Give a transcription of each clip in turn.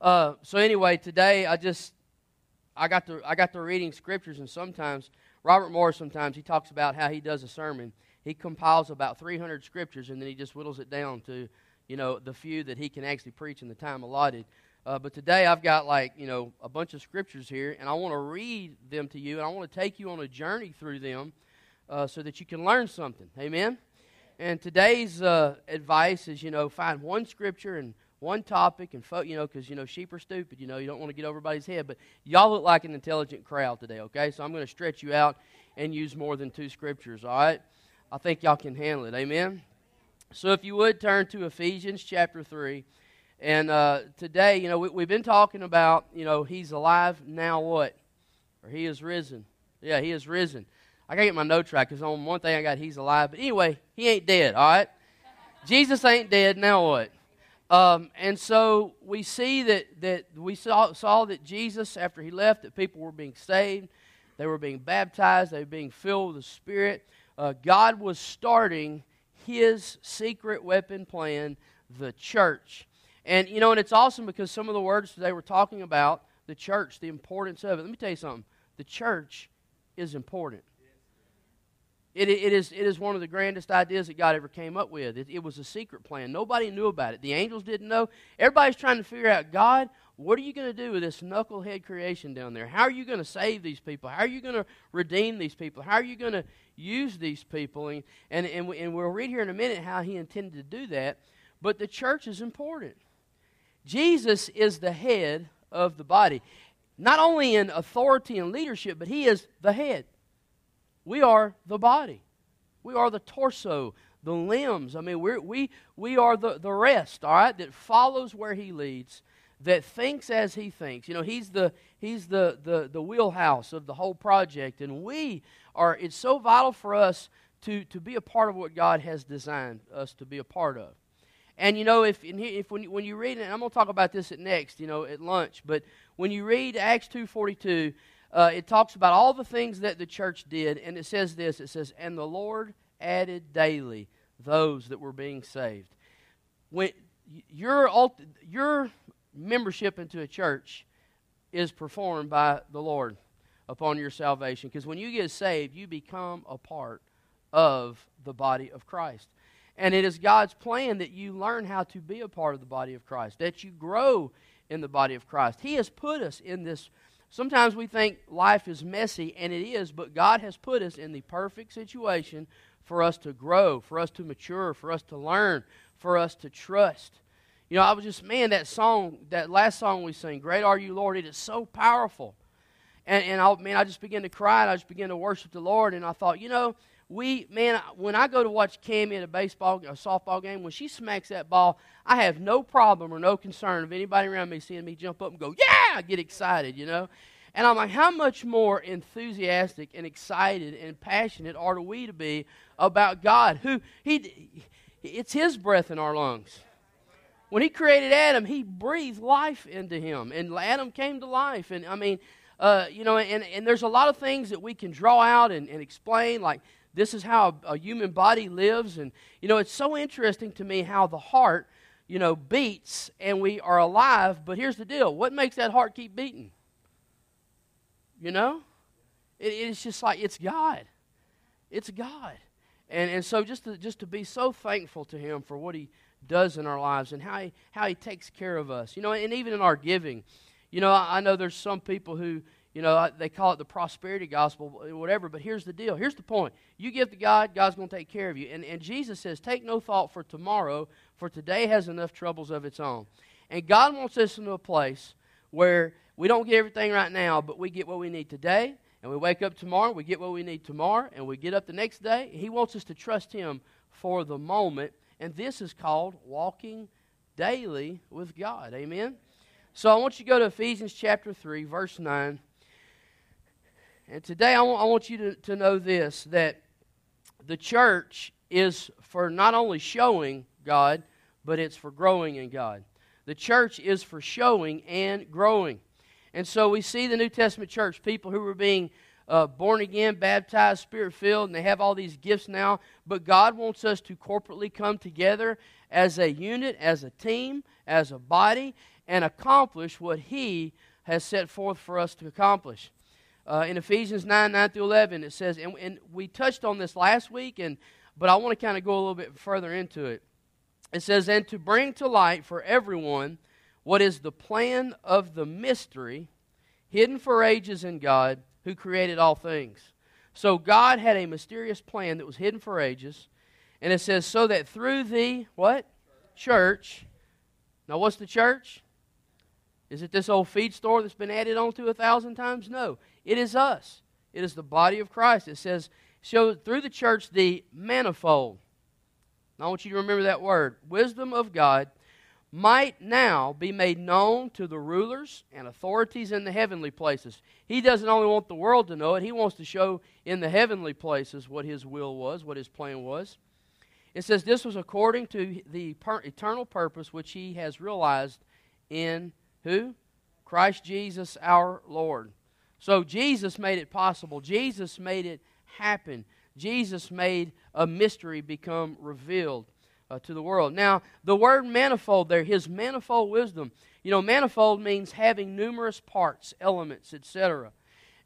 Uh, so anyway, today I just I got the I got the reading scriptures, and sometimes Robert Morris sometimes he talks about how he does a sermon. He compiles about 300 scriptures, and then he just whittles it down to you know the few that he can actually preach in the time allotted. Uh, but today I've got like you know a bunch of scriptures here, and I want to read them to you, and I want to take you on a journey through them, uh, so that you can learn something. Amen. And today's uh, advice is you know find one scripture and one topic and fo- you know because you know sheep are stupid you know you don't want to get over everybody's head but y'all look like an intelligent crowd today okay? So i'm going to stretch you out and use more than two scriptures all right? I think y'all can handle it amen? So if you would turn to ephesians chapter 3 and uh, today you know we, we've been talking about you know he's alive now what? Or he is risen. Yeah he is risen. I gotta get my notes right because on one thing i got he's alive but anyway he ain't dead all right? Jesus ain't dead now what um, and so we see that, that we saw, saw that Jesus, after he left, that people were being saved, they were being baptized, they were being filled with the Spirit. Uh, God was starting his secret weapon plan, the church. And, you know, and it's awesome because some of the words they were talking about, the church, the importance of it. Let me tell you something. The church is important. It, it, is, it is one of the grandest ideas that God ever came up with. It, it, was a secret plan. Nobody knew about it. The angels didn't know. Everybody's trying to figure out, God, what are you going to do with this knucklehead creation down there? How are you going to save these people? How are you going to redeem these people? How are you going to use these people? And, and, and, we, and we'll read here in a minute how he intended to do that. But the church is important. Jesus is the head of the body, not only in authority and leadership, but he is the head. We are the body. We are the torso, the limbs. I mean, we're, we, we are the, the rest, all right, that follows where he leads, that thinks as he thinks. You know, he's the, he's the, the, the wheelhouse of the whole project. And we are, it's so vital for us to, to be a part of what God has designed us to be a part of. And you know, if, if when, when you read it, I'm going to talk about this at next, you know, at lunch, but when you read Acts 2.42, uh, it talks about all the things that the church did, and it says this it says, And the Lord added daily those that were being saved. When your, your membership into a church is performed by the Lord upon your salvation, because when you get saved, you become a part of the body of Christ. And it is God's plan that you learn how to be a part of the body of Christ, that you grow in the body of Christ. He has put us in this Sometimes we think life is messy, and it is, but God has put us in the perfect situation for us to grow, for us to mature, for us to learn, for us to trust. You know, I was just, man, that song, that last song we sang, Great Are You, Lord, it is so powerful. And, and I, man, I just began to cry, and I just began to worship the Lord, and I thought, you know, we man when i go to watch Cammy at a baseball a softball game when she smacks that ball i have no problem or no concern of anybody around me seeing me jump up and go yeah! I get excited you know? And i'm like how much more enthusiastic and excited and passionate are we to be about god who he it's his breath in our lungs. When he created adam he breathed life into him and adam came to life and i mean uh, you know, and, and there's a lot of things that we can draw out and, and explain, like this is how a, human body lives. And, you know, it's so interesting to me how the heart, you know, beats and we are alive. But here's the deal what makes that heart keep beating? You know? It, it's just like it's God. It's God. And, and so just to, just to be so thankful to Him for what He does in our lives and how He, how he takes care of us. You know, and even in our giving. You know, I, I know there's some people who, you know, they call it the prosperity gospel, whatever, but here's the deal. Here's the point. You give to God, God's going to take care of you. And, and Jesus says, Take no thought for tomorrow, for today has enough troubles of its own. And God wants us into a place where we don't get everything right now, but we get what we need today. And we wake up tomorrow, we get what we need tomorrow, and we get up the next day. He wants us to trust Him for the moment. And this is called walking daily with God. Amen? So I want you to go to Ephesians chapter 3, verse 9. And today I want, I want you to, to know this that the church is for not only showing God, but it's for growing in God. The church is for showing and growing. And so we see the New Testament church, people who were being uh, born again, baptized, spirit filled, and they have all these gifts now. But God wants us to corporately come together as a unit, as a team, as a body and accomplish what He has set forth for us to accomplish. Uh, in Ephesians 9 9 through 11, it says, and, and we touched on this last week, and, but I want to kind of go a little bit further into it. It says, And to bring to light for everyone what is the plan of the mystery hidden for ages in God who created all things. So God had a mysterious plan that was hidden for ages. And it says, so that through the what? Church. Now, what's the church? Is it this old feed store that's been added on to a thousand times? No. It is us. It is the body of Christ. It says, show through the church the manifold. Now, I want you to remember that word. Wisdom of God might now be made known to the rulers and authorities in the heavenly places. He doesn't only want the world to know it, he wants to show in the heavenly places what his will was, what his plan was. It says this was according to the eternal purpose which he has realized in who? Christ Jesus our Lord. So Jesus made it possible. Jesus made it happen. Jesus made a mystery become revealed uh, to the world. Now, the word manifold there, his manifold wisdom, you know, manifold means having numerous parts, elements, etc.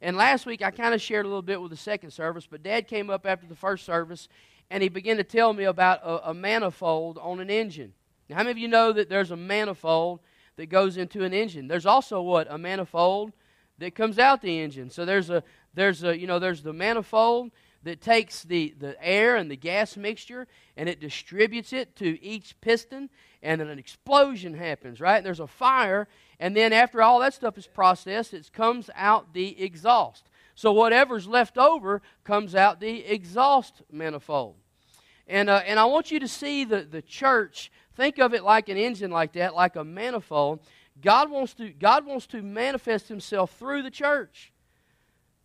And last week I kind of shared a little bit with the second service, but Dad came up after the first service and he began to tell me about a, a manifold on an engine. Now, how many of you know that there's a manifold that goes into an engine? There's also what? A manifold that comes out the engine. So there's a there's a you know there's the manifold that takes the, the air and the gas mixture and it distributes it to each piston, and then an explosion happens, right? And there's a fire, and then after all that stuff is processed, it comes out the exhaust. So whatever's left over comes out the exhaust manifold. And, uh, and I want you to see the, the church, think of it like an engine like that, like a manifold. God wants to, God wants to manifest himself through the church.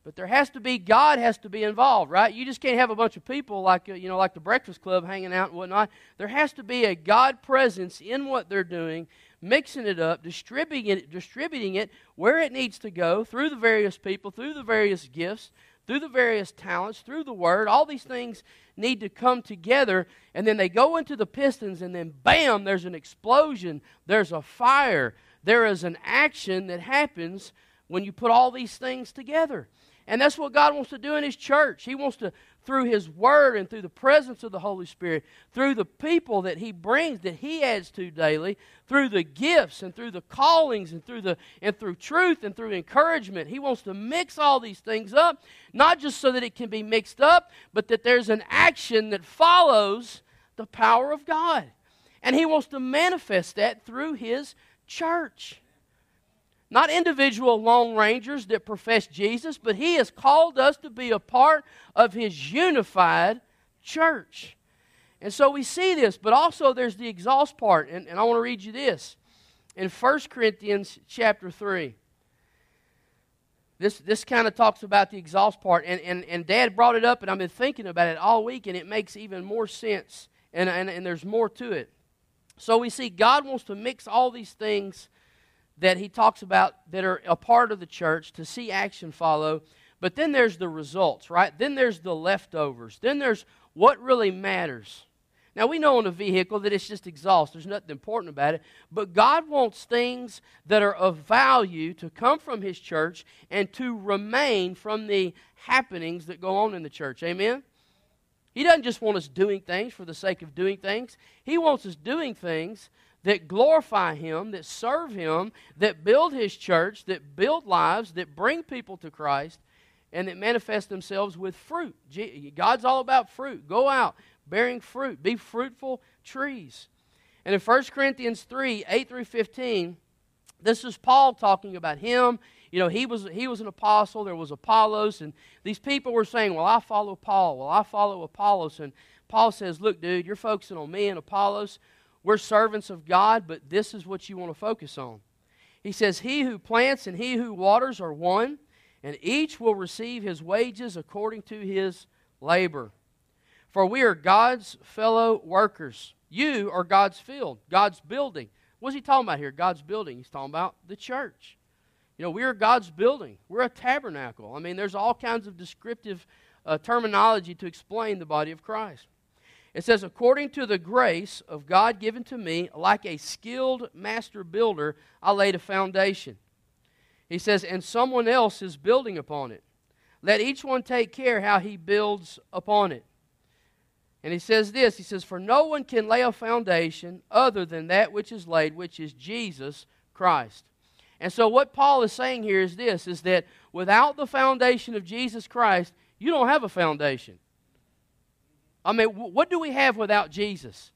But there has to be God has to be involved, right? You just can't have a bunch of people like uh, you know like the Breakfast Club hanging out and whatnot. There has to be a God presence in what they're doing, mixing it up, distributing it, distributing it where it needs to go through the various people, through the various gifts, through the various talents, through the Word. All these things need to come together, and then they go into the pistons, and then bam, there's an explosion. There's a fire. There is an action that happens when you put all these things together. And that's what God wants to do in His church. He wants to, through His Word and through the presence of the Holy Spirit, through the people that He brings, that He adds to daily, through the gifts and through the callings and through the and through truth and through encouragement. He wants to mix all these things up, not just so that it can be mixed up, but that there's an action that follows the power of God. And He wants to manifest that through His church. Not individual Lone Rangers that profess Jesus, but He has called us to be a part of His unified church. And so we see this, but also there's the exhaust part. And, and I want to read you this in 1 Corinthians chapter 3. This, this kind of talks about the exhaust part. And, and, and Dad brought it up, and I've been thinking about it all week, and it makes even more sense. And, and, and there's more to it. So we see God wants to mix all these things that he talks about that are a part of the church to see action follow. But then there's the results, right? Then there's the leftovers. Then there's what really matters. Now, we know in a vehicle that it's just exhaust. There's nothing important about it. But God wants things that are of value to come from His church and to remain from the happenings that go on in the church. Amen? He doesn't just want us doing things for the sake of doing things, He wants us doing things that glorify Him, that serve Him, that build His church, that build lives, that bring people to Christ, and that manifest themselves with fruit. God's all about fruit. Go out bearing fruit, be fruitful trees. And in 1 Corinthians 3 8 through 15, this is Paul talking about him. You know, he was, he was an apostle, there was Apollos, and these people were saying, Well, I follow Paul. Well, I follow Apollos. And Paul says, Look, dude, you're focusing on me and Apollos. We're servants of God, but this is what you want to focus on. He says, He who plants and he who waters are one, and each will receive his wages according to his labor. For we are God's fellow workers. You are God's field, God's building. What's he talking about here? God's building. He's talking about the church. You know, we are God's building. We're a tabernacle. I mean, there's all kinds of descriptive uh, terminology to explain the body of Christ. It says, According to the grace of God given to me, like a skilled master builder, I laid a foundation. He says, And someone else is building upon it. Let each one take care how he builds upon it. And he says this He says, For no one can lay a foundation other than that which is laid, which is Jesus Christ. And so what Paul is saying here is this is that without the foundation of Jesus Christ, you don't have a foundation. I mean, what do we have without Jesus?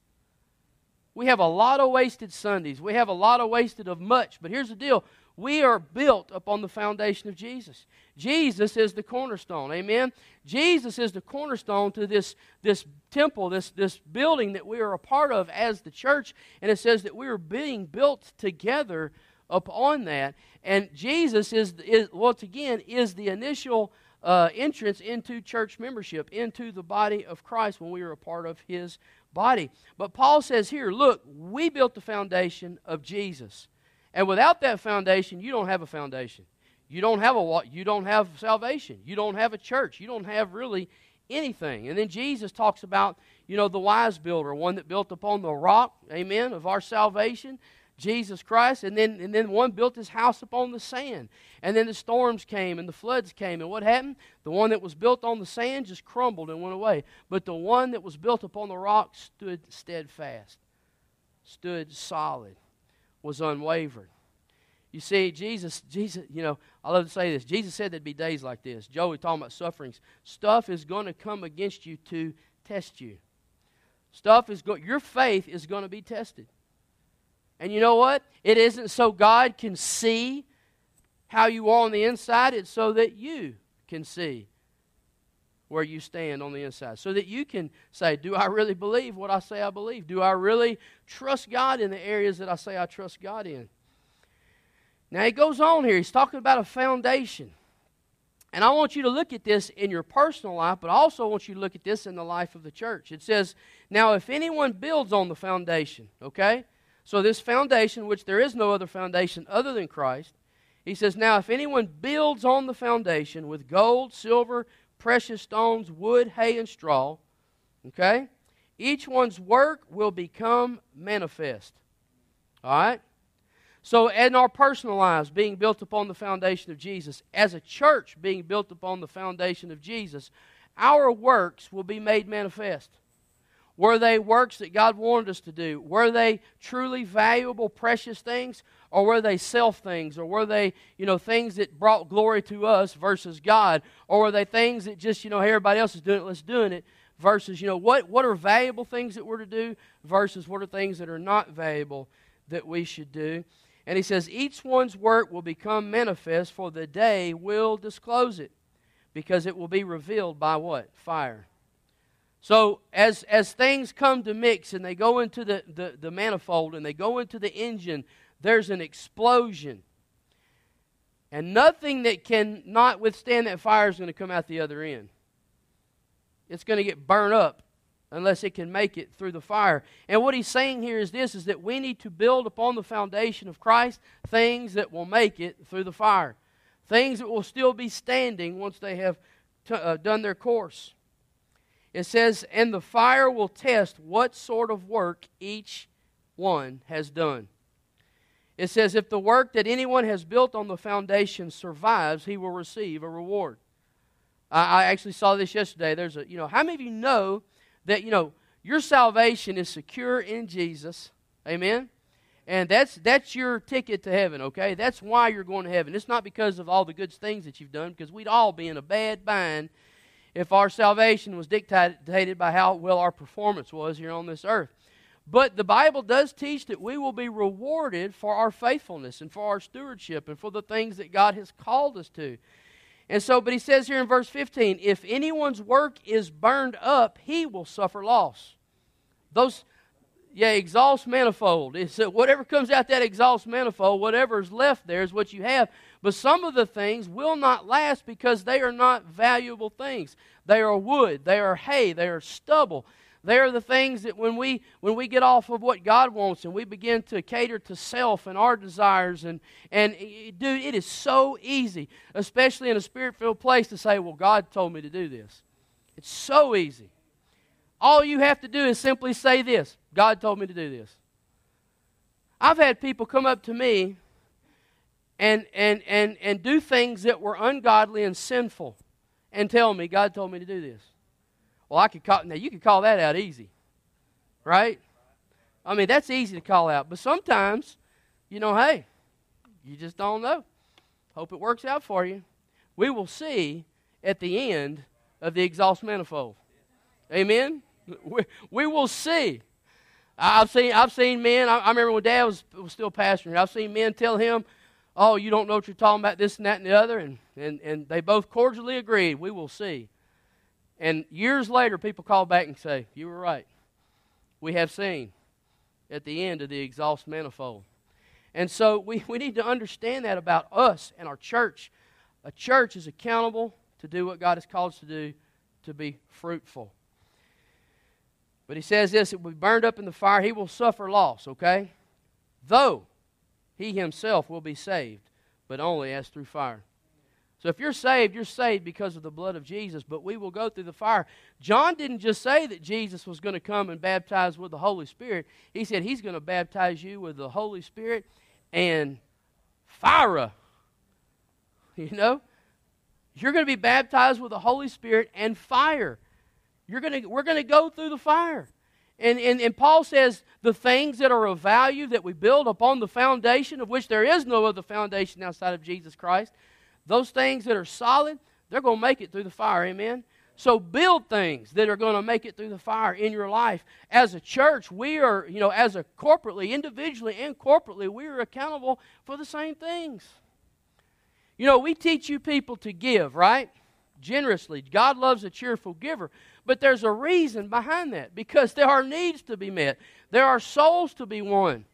We have a lot of wasted Sundays. We have a lot of wasted of much. But here's the deal we are built upon the foundation of Jesus. Jesus is the cornerstone. Amen. Jesus is the cornerstone to this, this temple, this, this building that we are a part of as the church. And it says that we are being built together upon that. And Jesus is, is once again, is the initial uh, entrance into church membership, into the body of Christ when we are a part of his body. But Paul says here, look, we built the foundation of Jesus. And without that foundation, you don't have a foundation. You don't have a you don't have salvation. You don't have a church. You don't have really anything. And then Jesus talks about, you know, the wise builder, one that built upon the rock, amen, of our salvation. Jesus Christ, and then and then one built his house upon the sand. And then the storms came and the floods came, and what happened? The one that was built on the sand just crumbled and went away. But the one that was built upon the rock stood steadfast, stood solid, was unwavered. You see, Jesus, Jesus, you know, I love to say this. Jesus said there'd be days like this. Joey talking about sufferings. Stuff is going to come against you to test you. Stuff is going your faith is going to be tested. And you know what? It isn't so God can see how you are on the inside, it's so that you can see where you stand on the inside. So that you can say, Do I really believe what I say I believe? Do I really trust God in the areas that I say I trust God in? Now he goes on here. He's talking about a foundation. And I want you to look at this in your personal life, but I also want you to look at this in the life of the church. It says, Now, if anyone builds on the foundation, okay? So, this foundation, which there is no other foundation other than Christ, he says, Now, if anyone builds on the foundation with gold, silver, precious stones, wood, hay, and straw, okay, each one's work will become manifest. All right? So, in our personal lives, being built upon the foundation of Jesus, as a church being built upon the foundation of Jesus, our works will be made manifest. Were they works that God wanted us to do? Were they truly valuable, precious things? Or were they self things? Or were they, you know, things that brought glory to us versus God? Or were they things that just, you know, hey, everybody else is doing it, let's do it, versus, you know, what, what are valuable things that we're to do versus what are things that are not valuable that we should do? And he says, each one's work will become manifest, for the day will disclose it, because it will be revealed by what? Fire. So as, as things come to mix and they go into the, the, the manifold and they go into the engine, there's an explosion. And nothing that can not withstand that fire is going to come out the other end. It's going to get burned up unless it can make it through the fire. And what he's saying here is this is that we need to build upon the foundation of Christ things that will make it through the fire. Things that will still be standing once they have t- uh, done their course. It says, And the fire will test what sort of work each one has done. It says, If the work that anyone has built on the foundation survives, he will receive a reward. I, I actually saw this yesterday. There's a, you know, how many of you know that, you know, your salvation is secure in Jesus? Amen? And that's that's your ticket to heaven, okay? That's why you're going to heaven. It's not because of all the good things that you've done, because we'd all be in a bad bind if our salvation was dictated by how well our performance was here on this earth. But the Bible does teach that we will be rewarded for our faithfulness and for our stewardship and for the things that God has called us to. And so, but he says here in verse 15, if anyone's work is burned up, he will suffer loss. Those, yeah, exhaust manifold. It's uh, whatever comes out that exhaust manifold, whatever is left there is what you have. But some of the things will not last because they are not valuable things. They are wood, they are hay, they are stubble. They are the things that when we when we get off of what God wants and we begin to cater to self and our desires and and dude, it is so easy, especially in a spirit-filled place, to say, "Well, God told me to do this." It's so easy. all you have to do is simply say this God told me to do this. I've had people come up to me and, and, and, and do things that were ungodly and sinful and tell me, God told me to do this. Well, I could call, now you could call that out easy, right? I mean, that's easy to call out. But sometimes, you know, hey, you just don't know. Hope it works out for you. We will see at the end of the exhaust manifold. Amen? We, we will see. I've seen, I've seen men, I, I remember when Dad was, was still pastoring, I've seen men tell him, oh, you don't know what you're talking about, this and that and the other. And, and, and they both cordially agreed, we will see. And years later, people call back and say, you were right. We have seen at the end of the exhaust manifold. And so we, we need to understand that about us and our church. A church is accountable to do what God has called us to do, to be fruitful. But he says this it will be burned up in the fire, he will suffer loss, okay? Though he himself will be saved, but only as through fire. So if you're saved, you're saved because of the blood of Jesus, but we will go through the fire. John didn't just say that Jesus was going to come and baptize with the Holy Spirit. He said he's going to baptize you with the Holy Spirit and fire. You know? You're going to be baptized with the Holy Spirit and fire. You're going to, we're going to go through the fire. And, and, and Paul says the things that are of value that we build upon the foundation of which there is no other foundation outside of Jesus Christ, those things that are solid, they're going to make it through the fire. Amen? So build things that are going to make it through the fire in your life. As a church, we are, you know, as a corporately, individually and corporately, we are accountable for the same things. You know, we teach you people to give, right? Generously. God loves a cheerful giver. But there's a reason behind that because there are needs to be met, there are souls to be won.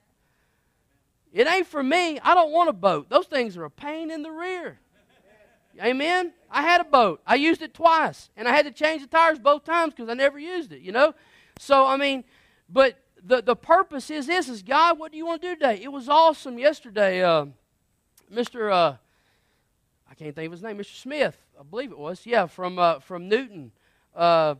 It ain't for me. I don't want a boat. Those things are a pain in the rear. Amen? I had a boat. I used it twice. And I had to change the tires both times because I never used it, you know? So, I mean, but the, the purpose is this is God, what do you want to do today? It was awesome yesterday. Uh, Mr. Uh, I can't think of his name, Mr. Smith, I believe it was. Yeah, from, uh, from Newton uh,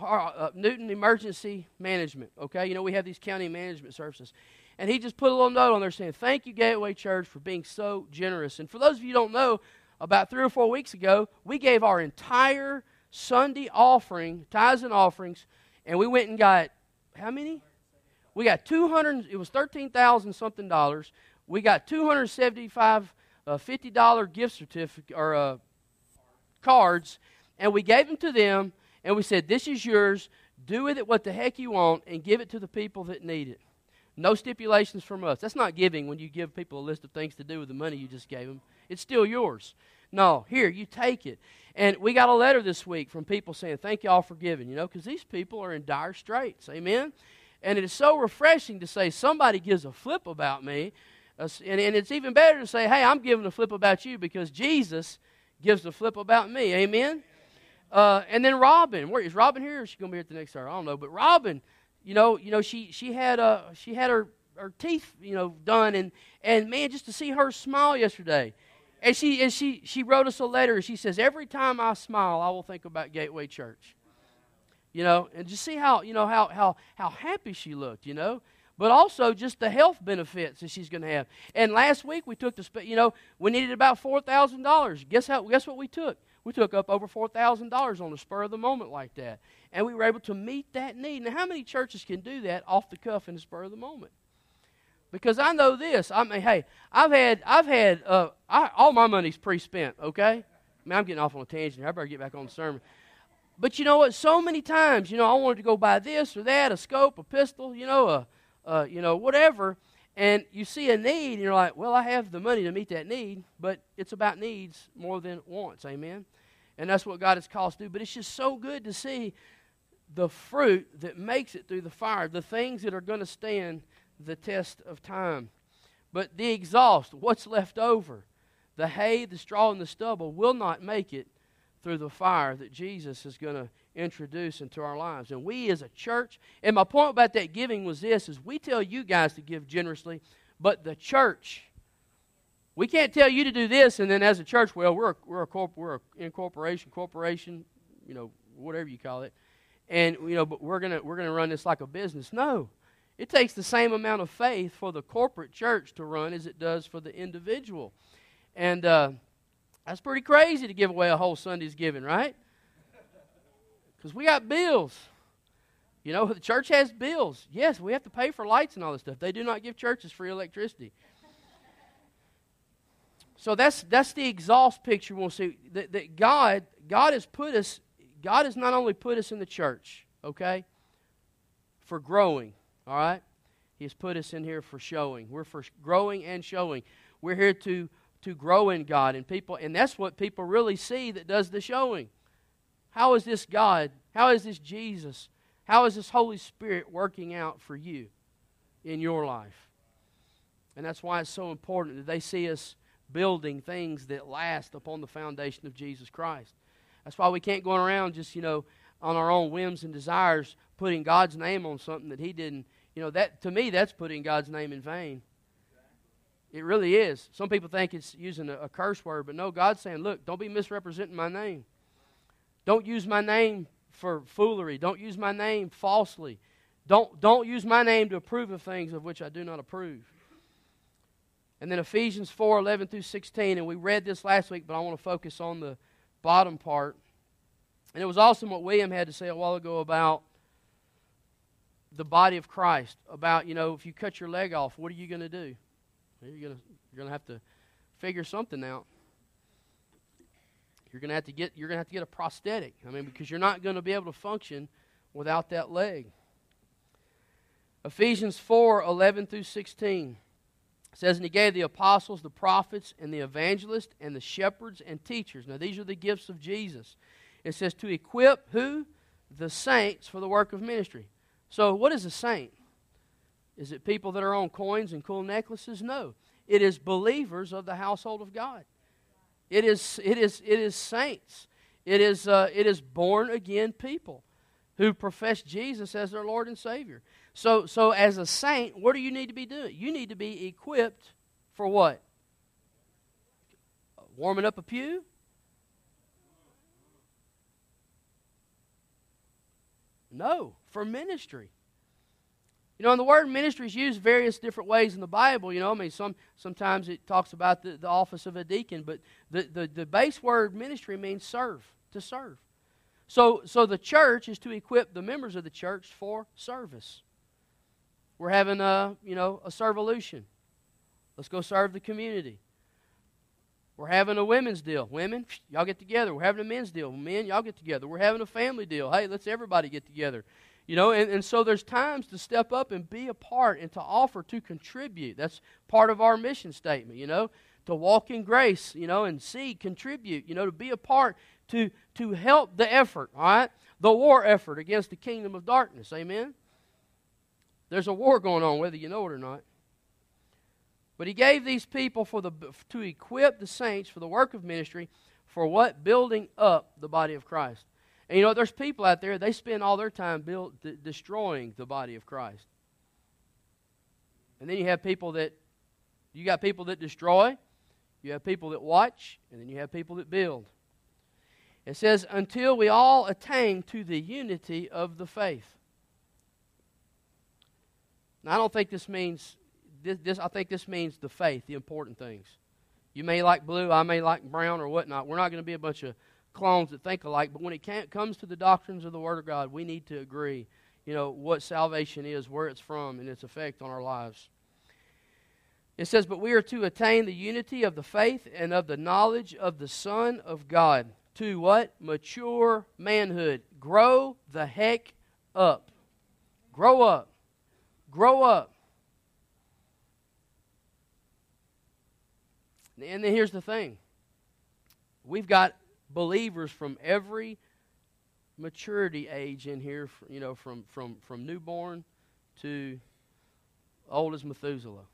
uh, Newton Emergency Management. Okay, you know we have these county management services, and he just put a little note on there saying, "Thank you, Gateway Church, for being so generous." And for those of you don't know, about three or four weeks ago, we gave our entire Sunday offering, tithes and offerings, and we went and got how many? We got two hundred. It was thirteen thousand something dollars. We got two hundred seventy-five uh, fifty dollar gift certificate or uh, cards, and we gave them to them and we said, This is yours. Do with it what the heck you want and give it to the people that need it. No stipulations from us. That's not giving when you give people a list of things to do with the money you just gave them. It's still yours. No, here, you take it. And we got a letter this week from people saying, Thank y'all for giving, you know, because these people are in dire straits. Amen? And it is so refreshing to say somebody gives a flip about me. Uh, and, and it's even better to say, Hey, I'm giving a flip about you because Jesus gives a flip about me. Amen? Uh, and then Robin, where is Robin here? Or is she gonna be here at the next hour? I don't know. But Robin, you know, you know, she she had uh she had her her teeth, you know, done, and and man, just to see her smile yesterday, and she and she she wrote us a letter. She says, every time I smile, I will think about Gateway Church. You know, and just see how you know how how how happy she looked. You know, but also just the health benefits that she's going to have. And last week we took the, you know, we needed about four thousand dollars. Guess how? Guess what we took? We took up over $4,000 on the spur of the moment like that. And we were able to meet that need. Now, how many churches can do that off the cuff in the spur of the moment? Because I know this. I mean, hey, I've had, I've had, uh, I, all my money's pre-spent. Okay, I mean, I'm getting off on a tangent. Here. I better get back on the sermon. But you know what? So many times, you know, I wanted to go buy this or that, a scope, a pistol, you know, a, a you know, whatever. And you see a need, and you're like, well, I have the money to meet that need, but it's about needs more than wants. Amen? And that's what God has called us to do. But it's just so good to see the fruit that makes it through the fire, the things that are going to stand the test of time. But the exhaust, what's left over, the hay, the straw, and the stubble will not make it through the fire that Jesus is going to introduce into our lives. And we as a church, and my point about that giving was this is we tell you guys to give generously, but the church we can't tell you to do this, and then as a church, well, we're a, we're a corp, we're a incorporation, corporation, you know, whatever you call it, and you know, but we're gonna we're gonna run this like a business. No, it takes the same amount of faith for the corporate church to run as it does for the individual, and uh, that's pretty crazy to give away a whole Sunday's giving, right? Because we got bills. You know, the church has bills. Yes, we have to pay for lights and all this stuff. They do not give churches free electricity. So that's that's the exhaust picture we'll see. That, that God God has put us God has not only put us in the church, okay, for growing, all right? He has put us in here for showing. We're for growing and showing. We're here to to grow in God and people and that's what people really see that does the showing. How is this God? How is this Jesus? How is this Holy Spirit working out for you in your life? And that's why it's so important that they see us building things that last upon the foundation of Jesus Christ. That's why we can't go around just, you know, on our own whims and desires putting God's name on something that He didn't. You know, that to me, that's putting God's name in vain. It really is. Some people think it's using a, a curse word, but no, God's saying, look, don't be misrepresenting my name. Don't use my name for foolery. Don't use my name falsely. Don't, don't use my name to approve of things of which I do not approve. And then Ephesians 4 11 through 16, and we read this last week, but I want to focus on the bottom part. And it was awesome what William had to say a while ago about the body of Christ. About, you know, if you cut your leg off, what are you going to do? You're going to, you're going to have to figure something out. You're going to have to get you're going to have to get a prosthetic. I mean, because you're not going to be able to function without that leg. Ephesians 4 11 through 16 says, And he gave the apostles, the prophets, and the evangelists, and the shepherds and teachers. Now, these are the gifts of Jesus. It says, To equip who? The saints for the work of ministry. So, what is a saint? Is it people that are on coins and cool necklaces? No. It is believers of the household of God. It is, it is, it is saints. It is, uh, it is born again people who profess Jesus as their Lord and Savior. So, so as a saint, what do you need to be doing? You need to be equipped for what? Warming up a pew? No, for ministry. You know, and the word ministry is used various different ways in the Bible. You know, I mean, some sometimes it talks about the, the office of a deacon, but the, the, the base word ministry means serve, to serve. So, so the church is to equip the members of the church for service. We're having a, you know, a servolution. Let's go serve the community. We're having a women's deal. Women, y'all get together. We're having a men's deal. Men, y'all get together. We're having a family deal. Hey, let's everybody get together. You know, and, and so there's times to step up and be a part and to offer to contribute. That's part of our mission statement, you know, to walk in grace, you know, and see, contribute, you know, to be a part, to, to help the effort, all right? The war effort against the kingdom of darkness. Amen? There's a war going on, whether you know it or not. But he gave these people for the, to equip the saints for the work of ministry for what? Building up the body of Christ. And you know, there's people out there, they spend all their time build, destroying the body of Christ. And then you have people that, you got people that destroy, you have people that watch, and then you have people that build. It says, until we all attain to the unity of the faith. Now, I don't think this means this, this, I think this means the faith, the important things. You may like blue, I may like brown or whatnot. We're not going to be a bunch of clones that think alike, but when it comes to the doctrines of the Word of God, we need to agree, you know, what salvation is, where it's from, and its effect on our lives. It says, But we are to attain the unity of the faith and of the knowledge of the Son of God. To what? Mature manhood. Grow the heck up. Grow up. Grow up. And then here's the thing we've got believers from every maturity age in here, you know, from, from, from newborn to old as Methuselah.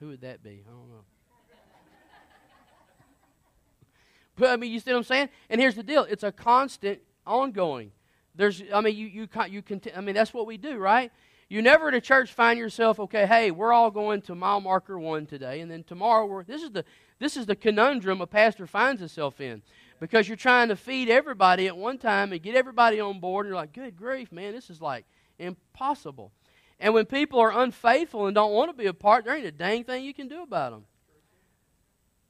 Who would that be? I don't know. but I mean, you see what I'm saying? And here's the deal: it's a constant, ongoing. There's, I mean, you, you, you can, I mean, that's what we do, right? You never at a church find yourself, okay, hey, we're all going to mile marker one today, and then tomorrow we're this is the this is the conundrum a pastor finds himself in. Because you're trying to feed everybody at one time and get everybody on board, and you're like, good grief, man, this is like impossible. And when people are unfaithful and don't want to be a part, there ain't a dang thing you can do about them.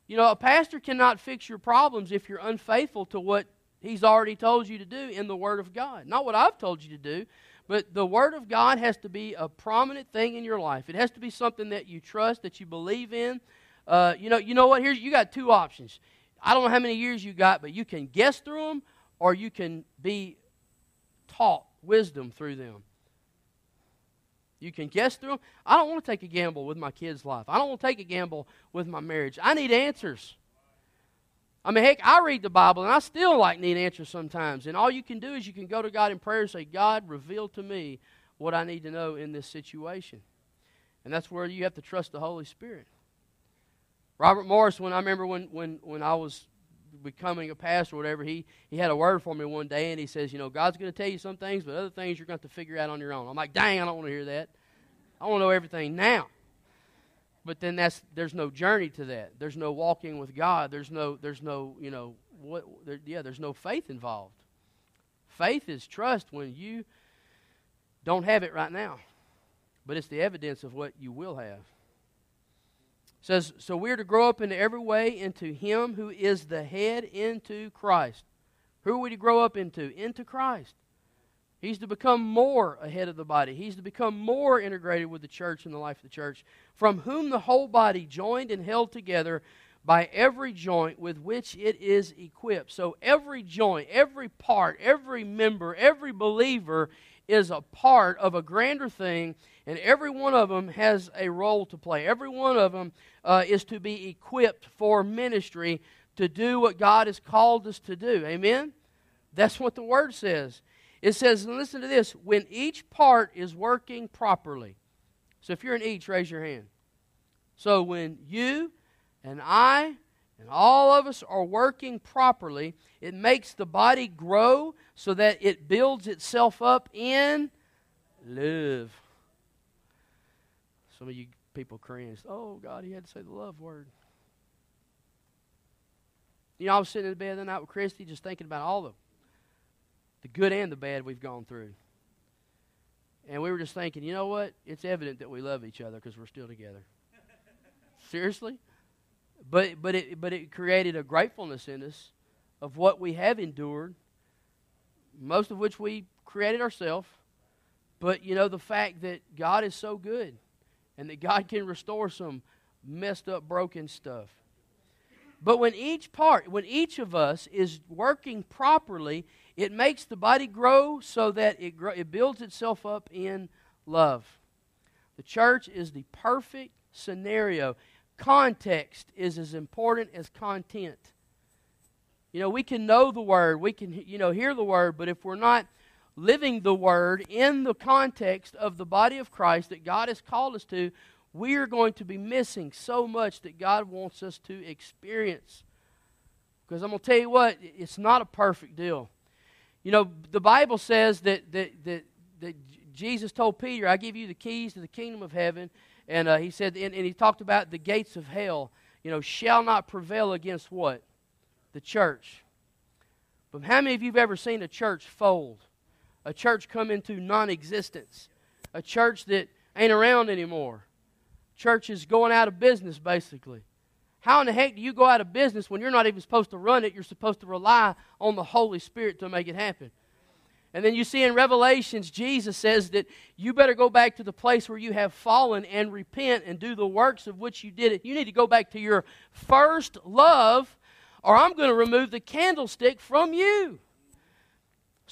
You know, a pastor cannot fix your problems if you're unfaithful to what he's already told you to do in the Word of God. Not what I've told you to do, but the Word of God has to be a prominent thing in your life. It has to be something that you trust, that you believe in. Uh, you know, you know what? Here's you got two options. I don't know how many years you got, but you can guess through them, or you can be taught wisdom through them. You can guess through them. I don't want to take a gamble with my kid's life. I don't want to take a gamble with my marriage. I need answers. I mean, heck, I read the Bible and I still like need answers sometimes. And all you can do is you can go to God in prayer and say, God, reveal to me what I need to know in this situation. And that's where you have to trust the Holy Spirit. Robert Morris, when I remember when, when, when I was becoming a pastor or whatever, he, he had a word for me one day and he says, You know, God's going to tell you some things, but other things you're going to have to figure out on your own. I'm like, Dang, I don't want to hear that. I want to know everything now. But then that's there's no journey to that. There's no walking with God. There's no there's no you know what there, yeah there's no faith involved. Faith is trust when you don't have it right now, but it's the evidence of what you will have says, So we're to grow up in every way into Him who is the head, into Christ. Who are we to grow up into? Into Christ. He's to become more ahead of the body. He's to become more integrated with the church and the life of the church, from whom the whole body, joined and held together by every joint with which it is equipped. So every joint, every part, every member, every believer is a part of a grander thing, and every one of them has a role to play. Every one of them uh, is to be equipped for ministry to do what God has called us to do. Amen? That's what the Word says. It says, listen to this, when each part is working properly. So if you're in each, raise your hand. So when you and I and all of us are working properly, it makes the body grow so that it builds itself up in love. Some of you people cringed. Oh, God, he had to say the love word. You know, I was sitting in bed the night with Christy just thinking about all the, the good and the bad we've gone through. And we were just thinking, you know what? It's evident that we love each other because we're still together. Seriously? But, but, it, but it created a gratefulness in us of what we have endured, most of which we created ourselves. But, you know, the fact that God is so good and that God can restore some messed up, broken stuff. But when each part, when each of us is working properly, it makes the body grow so that it, grow, it builds itself up in love. The church is the perfect scenario context is as important as content. You know, we can know the word, we can you know hear the word, but if we're not living the word in the context of the body of Christ that God has called us to, we are going to be missing so much that God wants us to experience. Because I'm going to tell you what, it's not a perfect deal. You know, the Bible says that, that, that, that Jesus told Peter, I give you the keys to the kingdom of heaven. And uh, he said, and, and he talked about the gates of hell, you know, shall not prevail against what? The church. But how many of you have ever seen a church fold? A church come into non existence? A church that ain't around anymore? Church is going out of business, basically. How in the heck do you go out of business when you're not even supposed to run it? You're supposed to rely on the Holy Spirit to make it happen. And then you see in Revelations, Jesus says that you better go back to the place where you have fallen and repent and do the works of which you did it. You need to go back to your first love, or I'm going to remove the candlestick from you.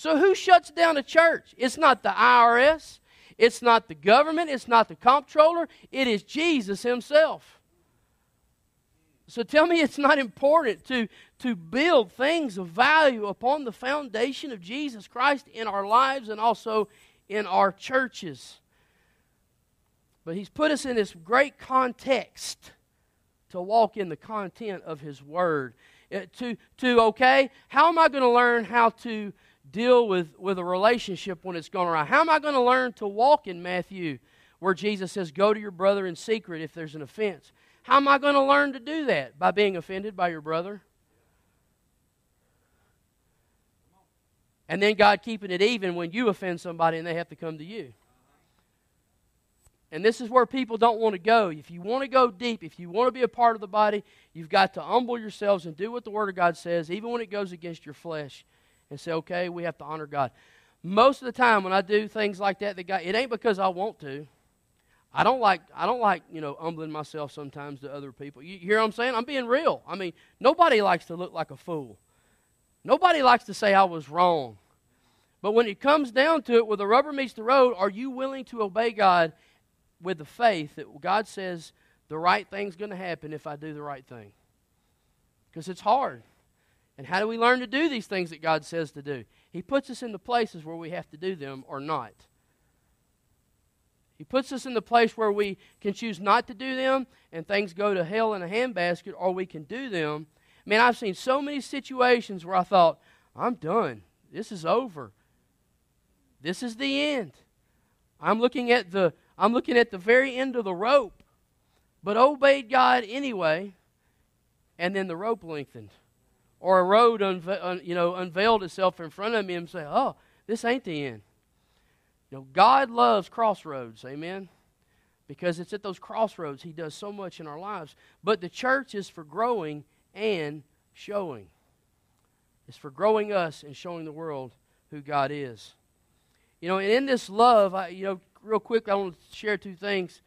So, who shuts down a church? It's not the IRS, it's not the government, it's not the comptroller, it is Jesus Himself. So tell me it's not important to, to build things of value upon the foundation of Jesus Christ in our lives and also in our churches. But He's put us in this great context to walk in the content of His Word. Uh, to, to, okay, how am I going to learn how to deal with, with a relationship when it's gone awry? How am I going to learn to walk in Matthew where Jesus says, Go to your brother in secret if there's an offense? How am I going to learn to do that? By being offended by your brother? And then God keeping it even when you offend somebody and they have to come to you. And this is where people don't want to go. If you want to go deep, if you want to be a part of the body, you've got to humble yourselves and do what the Word of God says, even when it goes against your flesh, and say, okay, we have to honor God. Most of the time when I do things like that, the guy, it ain't because I want to. I don't like I don't like you know humbling myself sometimes to other people. You hear what I'm saying? I'm being real. I mean, nobody likes to look like a fool. Nobody likes to say I was wrong. But when it comes down to it, where the rubber meets the road, are you willing to obey God with the faith that God says the right thing's going to happen if I do the right thing? Because it's hard. And how do we learn to do these things that God says to do? He puts us in the places where we have to do them or not. He puts us in the place where we can choose not to do them and things go to hell in a handbasket, or we can do them. Man, I've seen so many situations where I thought, I'm done. This is over. This is the end. I'm looking at the I'm looking at the very end of the rope, but obeyed God anyway, and then the rope lengthened, or a road unve- un, you know unveiled itself in front of me and say, "Oh, this ain't the end." You know, God loves crossroads. Amen. Because it's at those crossroads He does so much in our lives. But the church is for growing and showing. It's for growing us and showing the world who God is. You know, and in this love, I, you know, real quick, I want to share two things.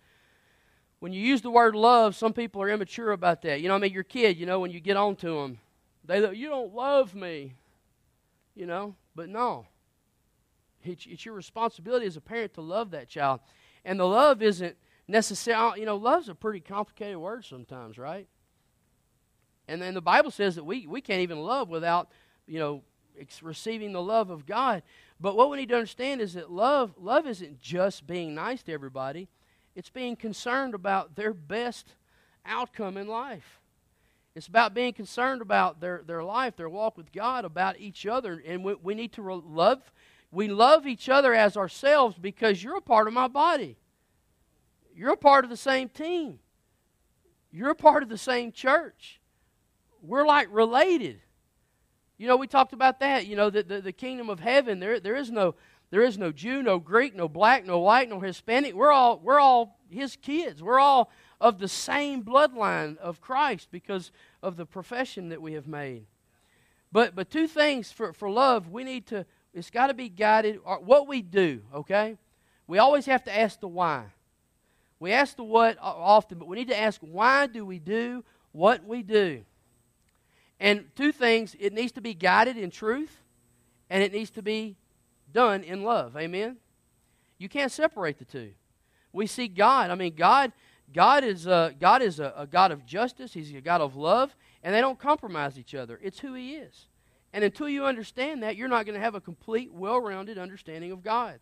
When you use the word love, some people are immature about that. You know, I mean, your kid, you know, when you get on to them, they you don't love me, you know, but no. It's, it's your responsibility as a parent to love that child. And the love isn't necessarily, you know, love's a pretty complicated word sometimes, right? And then the Bible says that we, we can't even love without, you know, receiving the love of God. But what we need to understand is that love, love isn't just being nice to everybody, it's being concerned about their best outcome in life. It's about being concerned about their, their life, their walk with God, about each other. And we, we need to re- love. We love each other as ourselves because you're a part of my body. You're a part of the same team. You're a part of the same church. We're like related. You know, we talked about that. You know, the, the, the kingdom of heaven, there, there, is no, there is no Jew, no Greek, no black, no white, no Hispanic. We're all, we're all his kids. We're all of the same bloodline of Christ because of the profession that we have made. But, but two things for, for love, we need to, it's got to be guided. Uh, what we do, okay? We always have to ask the why. We ask the what uh, often, but we need to ask why do we do what we do? And two things it needs to be guided in truth, and it needs to be done in love. Amen? You can't separate the two. We see God. I mean, God. God is, a, God is a, a God of justice. He's a God of love, and they don't compromise each other. It's who He is. And until you understand that, you're not going to have a complete, well rounded understanding of God.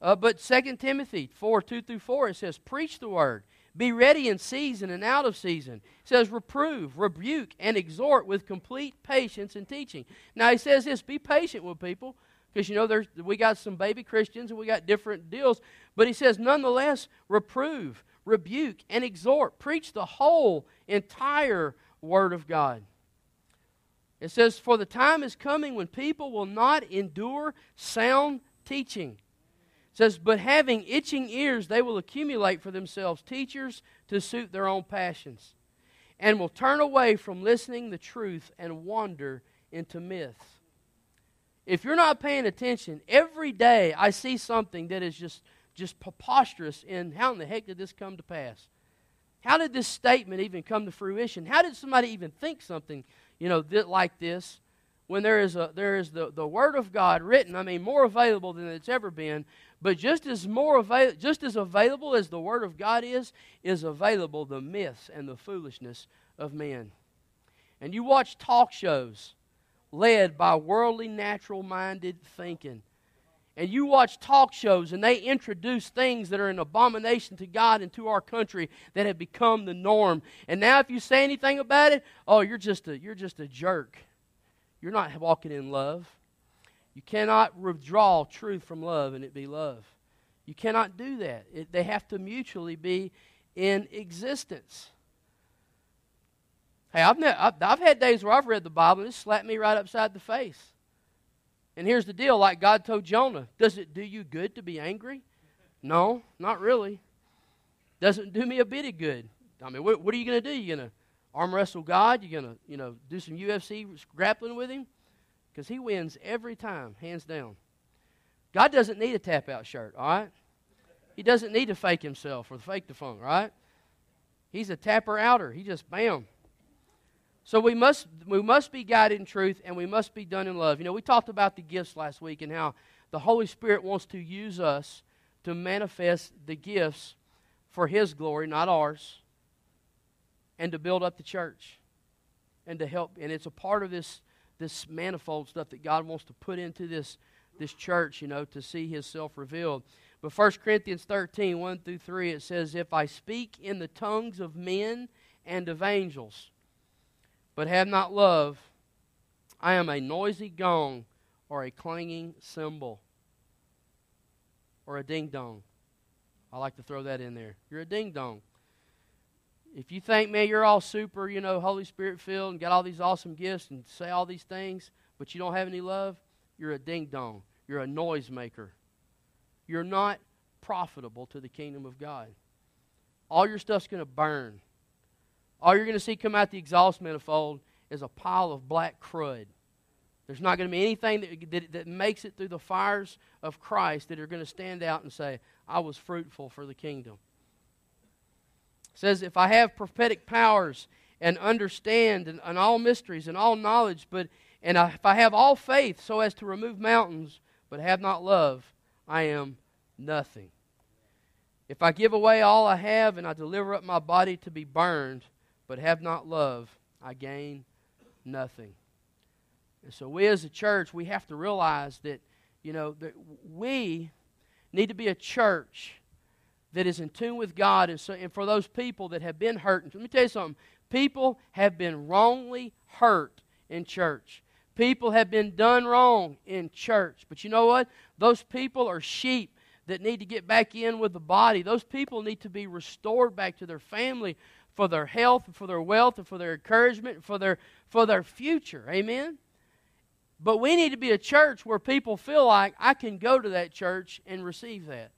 Uh, but 2 Timothy 4 2 through 4, it says, Preach the word. Be ready in season and out of season. It says, reprove, rebuke, and exhort with complete patience and teaching. Now, he says this be patient with people, because, you know, there's, we got some baby Christians and we got different deals. But he says, nonetheless, reprove, rebuke, and exhort. Preach the whole, entire Word of God. It says, For the time is coming when people will not endure sound teaching It says, But having itching ears, they will accumulate for themselves teachers to suit their own passions, and will turn away from listening the truth and wander into myths. If you're not paying attention, every day I see something that is just, just preposterous in how in the heck did this come to pass? How did this statement even come to fruition? How did somebody even think something, you know, th- like this? when there is, a, there is the, the Word of God written, I mean, more available than it's ever been, but just as, more avail- just as available as the Word of God is, is available the myths and the foolishness of men. And you watch talk shows led by worldly, natural minded thinking. And you watch talk shows and they introduce things that are an abomination to God and to our country that have become the norm. And now if you say anything about it, oh, you're just a, you're just a jerk. You're not walking in love. You cannot withdraw truth from love and it be love. You cannot do that. It, they have to mutually be in existence. Hey, I've, ne- I've, I've had days where I've read the Bible and it slapped me right upside the face. And here's the deal like God told Jonah, does it do you good to be angry? No, not really. Doesn't do me a bit of good. I mean, what, what are you going to do? You're going to arm wrestle God? You're going to, you know, do some UFC grappling with him? Because he wins every time, hands down. God doesn't need a tap out shirt, all right? He doesn't need to fake himself or fake the funk, right? He's a tapper outer. He just bam. So we must we must be guided in truth and we must be done in love. You know, we talked about the gifts last week and how the Holy Spirit wants to use us to manifest the gifts for his glory, not ours, and to build up the church and to help and it's a part of this this manifold stuff that God wants to put into this this church, you know, to see his self revealed. But 1 Corinthians 13, 1 through 3, it says, If I speak in the tongues of men and of angels, but have not love, I am a noisy gong or a clanging cymbal or a ding dong. I like to throw that in there. You're a ding dong. If you think, man, you're all super, you know, Holy Spirit filled and got all these awesome gifts and say all these things, but you don't have any love, you're a ding dong. You're a noisemaker. You're not profitable to the kingdom of God. All your stuff's going to burn. All you're going to see come out the exhaust manifold is a pile of black crud. There's not going to be anything that, that, that, makes it through the fires of Christ that are going to stand out and say, I was fruitful for the kingdom. It says, if I have prophetic powers and understand and, and all mysteries and all knowledge, but and I, if I have all faith so as to remove mountains, but have not love, I am nothing. If I give away all I have and I deliver up my body to be burned, but have not love, I gain nothing. And so we as a church, we have to realize that, you know, that we need to be a church that is in tune with God. And, so, and for those people that have been hurt, let me tell you something. People have been wrongly hurt in church. People have been done wrong in church. But you know what? Those people are sheep that need to get back in with the body. Those people need to be restored back to their family for their health, and for their wealth, and for their encouragement, for their for their future. Amen. But we need to be a church where people feel like I can go to that church and receive that.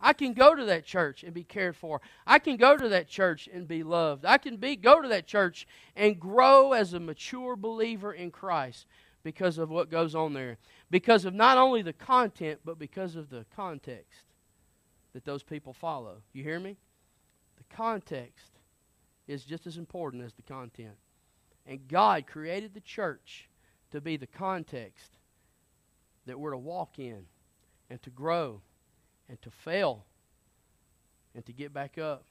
I can go to that church and be cared for. I can go to that church and be loved. I can be go to that church and grow as a mature believer in Christ because of what goes on there. Because of not only the content, but because of the context that those people follow. You hear me? Context is just as important as the content. And God created the church to be the context that we're to walk in and to grow and to fail and to get back up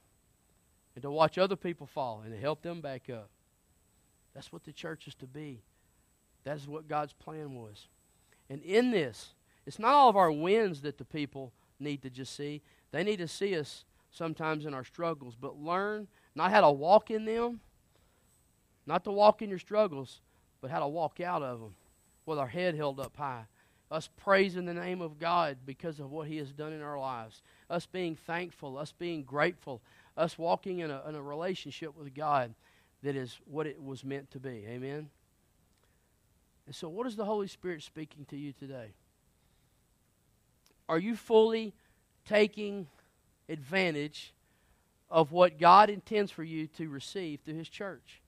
and to watch other people fall and to help them back up. That's what the church is to be. That is what God's plan was. And in this, it's not all of our wins that the people need to just see. They need to see us sometimes in our struggles, but learn not how to walk in them, not to walk in your struggles, but how to walk out of them with our head held up high us praising the name of God because of what He has done in our lives, us being thankful, us being grateful, us walking in a, in a relationship with God that is what it was meant to be. Amen? And so, what is the Holy Spirit speaking to you today? Are you fully taking advantage of what God intends for you to receive through His church?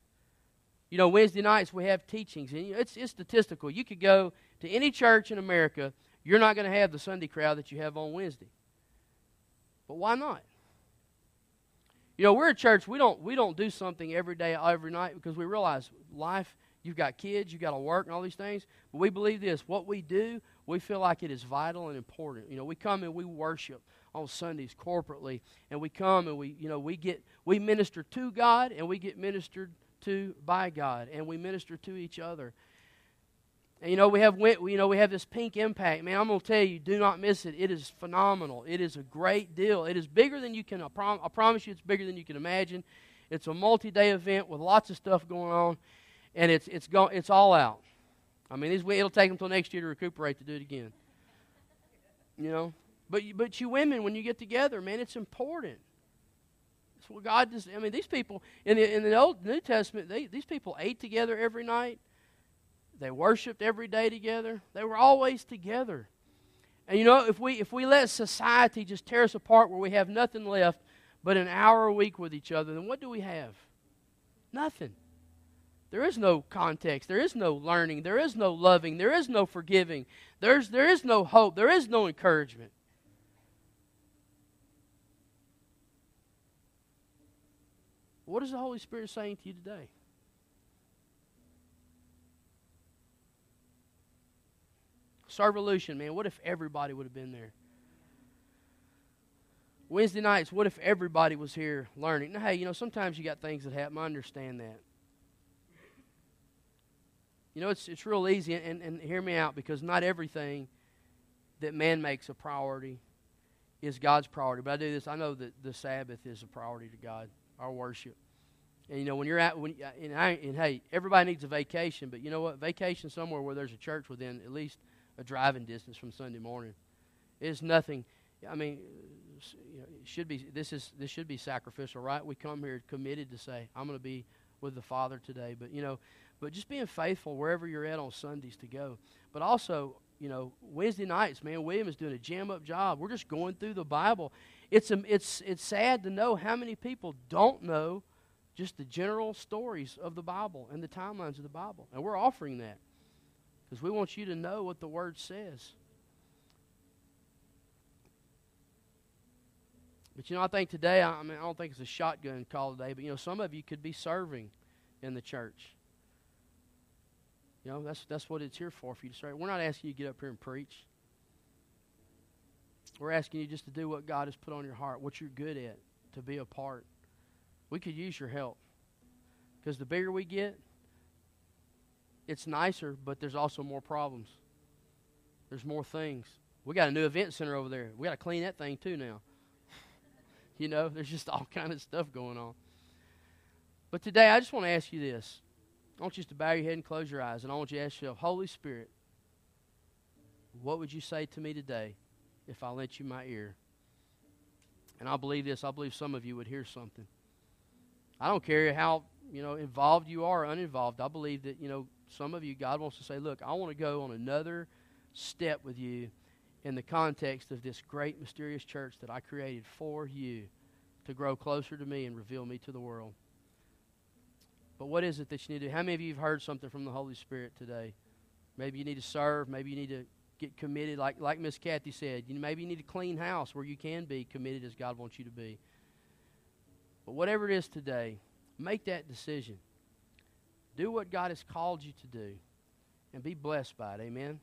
You know, Wednesday nights we have teachings, and it's, it's statistical. You could go to any church in America, you're not going to have the Sunday crowd that you have on Wednesday. But why not? You know, we're a church, we don't, we don't do something every day, every night, because we realize life, you've got kids, you've got to work and all these things. But we believe this what we do, we feel like it is vital and important. You know, we come and we worship on Sundays corporately, and we come and we, you know, we get, we minister to God and we get ministered to by God, and we minister to each other. And you know, we have you know we have this pink impact. Man, I'm going to tell you, do not miss it. It is phenomenal. It is a great deal. It is bigger than you can. I, prom- I promise you, it's bigger than you can imagine. It's a multi-day event with lots of stuff going on, and it's it's go- it's all out. I mean, it'll take them till next year to recuperate to do it again. You know, but but you women, when you get together, man, it's important. It's what God does. I mean, these people in the in the Old New Testament, they, these people ate together every night. They worshipped every day together. They were always together. And you know, if we if we let society just tear us apart where we have nothing left but an hour a week with each other, then what do we have? Nothing. There is no context. There is no learning. There is no loving. There is no forgiving. There's, there is no hope. There is no encouragement. What is the Holy Spirit saying to you today? Servolution, man. What if everybody would have been there? Wednesday nights, what if everybody was here learning? Now, hey, you know, sometimes you got things that happen. I understand that. You know, it's, it's real easy, and, and hear me out, because not everything that man makes a priority is God's priority. But I do this. I know that the Sabbath is a priority to God, our worship. And you know, when you're at, when and, I, and hey, everybody needs a vacation, but you know what? Vacation somewhere where there's a church within at least a driving distance from Sunday morning is nothing. I mean, you know, it should be this is this should be sacrificial, right? We come here committed to say, I'm going to be with the Father today. But you know, but just being faithful wherever you're at on Sundays to go. But also, you know, Wednesday nights, man, William is doing a jam up job. We're just going through the Bible. It's a, it's it's sad to know how many people don't know just the general stories of the Bible and the timelines of the Bible, and we're offering that because we want you to know what the Word says. But you know, I think today, I mean, I don't think it's a shotgun call today, but you know, some of you could be serving in the church. You know, that's that's what it's here for, for you to serve. We're not asking you to get up here and preach. We're asking you just to do what God has put on your heart, what you're good at, to be a part. We could use your help. Because the bigger we get, it's nicer, but there's also more problems. There's more things. We got a new event center over there. We got to clean that thing too now. You know, there's just all kind of stuff going on. But today, I just want to ask you this. I want you to bow your head and close your eyes, and I want you to ask yourself, Holy Spirit, what would you say to me today if I lent you my ear? And I believe this. I believe some of you would hear something. I don't care how you know involved you are or uninvolved. I believe that you know some of you, God wants to say, "Look, I want to go on another step with you." in the context of this great mysterious church that I created for you to grow closer to me and reveal me to the world. But what is it that you need to do? How many of you have heard something from the Holy Spirit today? Maybe you need to serve. Maybe you need to get committed, like, like Miss Kathy said. You, maybe you need a clean house where you can be committed as God wants you to be. But whatever it is today, make that decision. Do what God has called you to do and be blessed by it. Amen.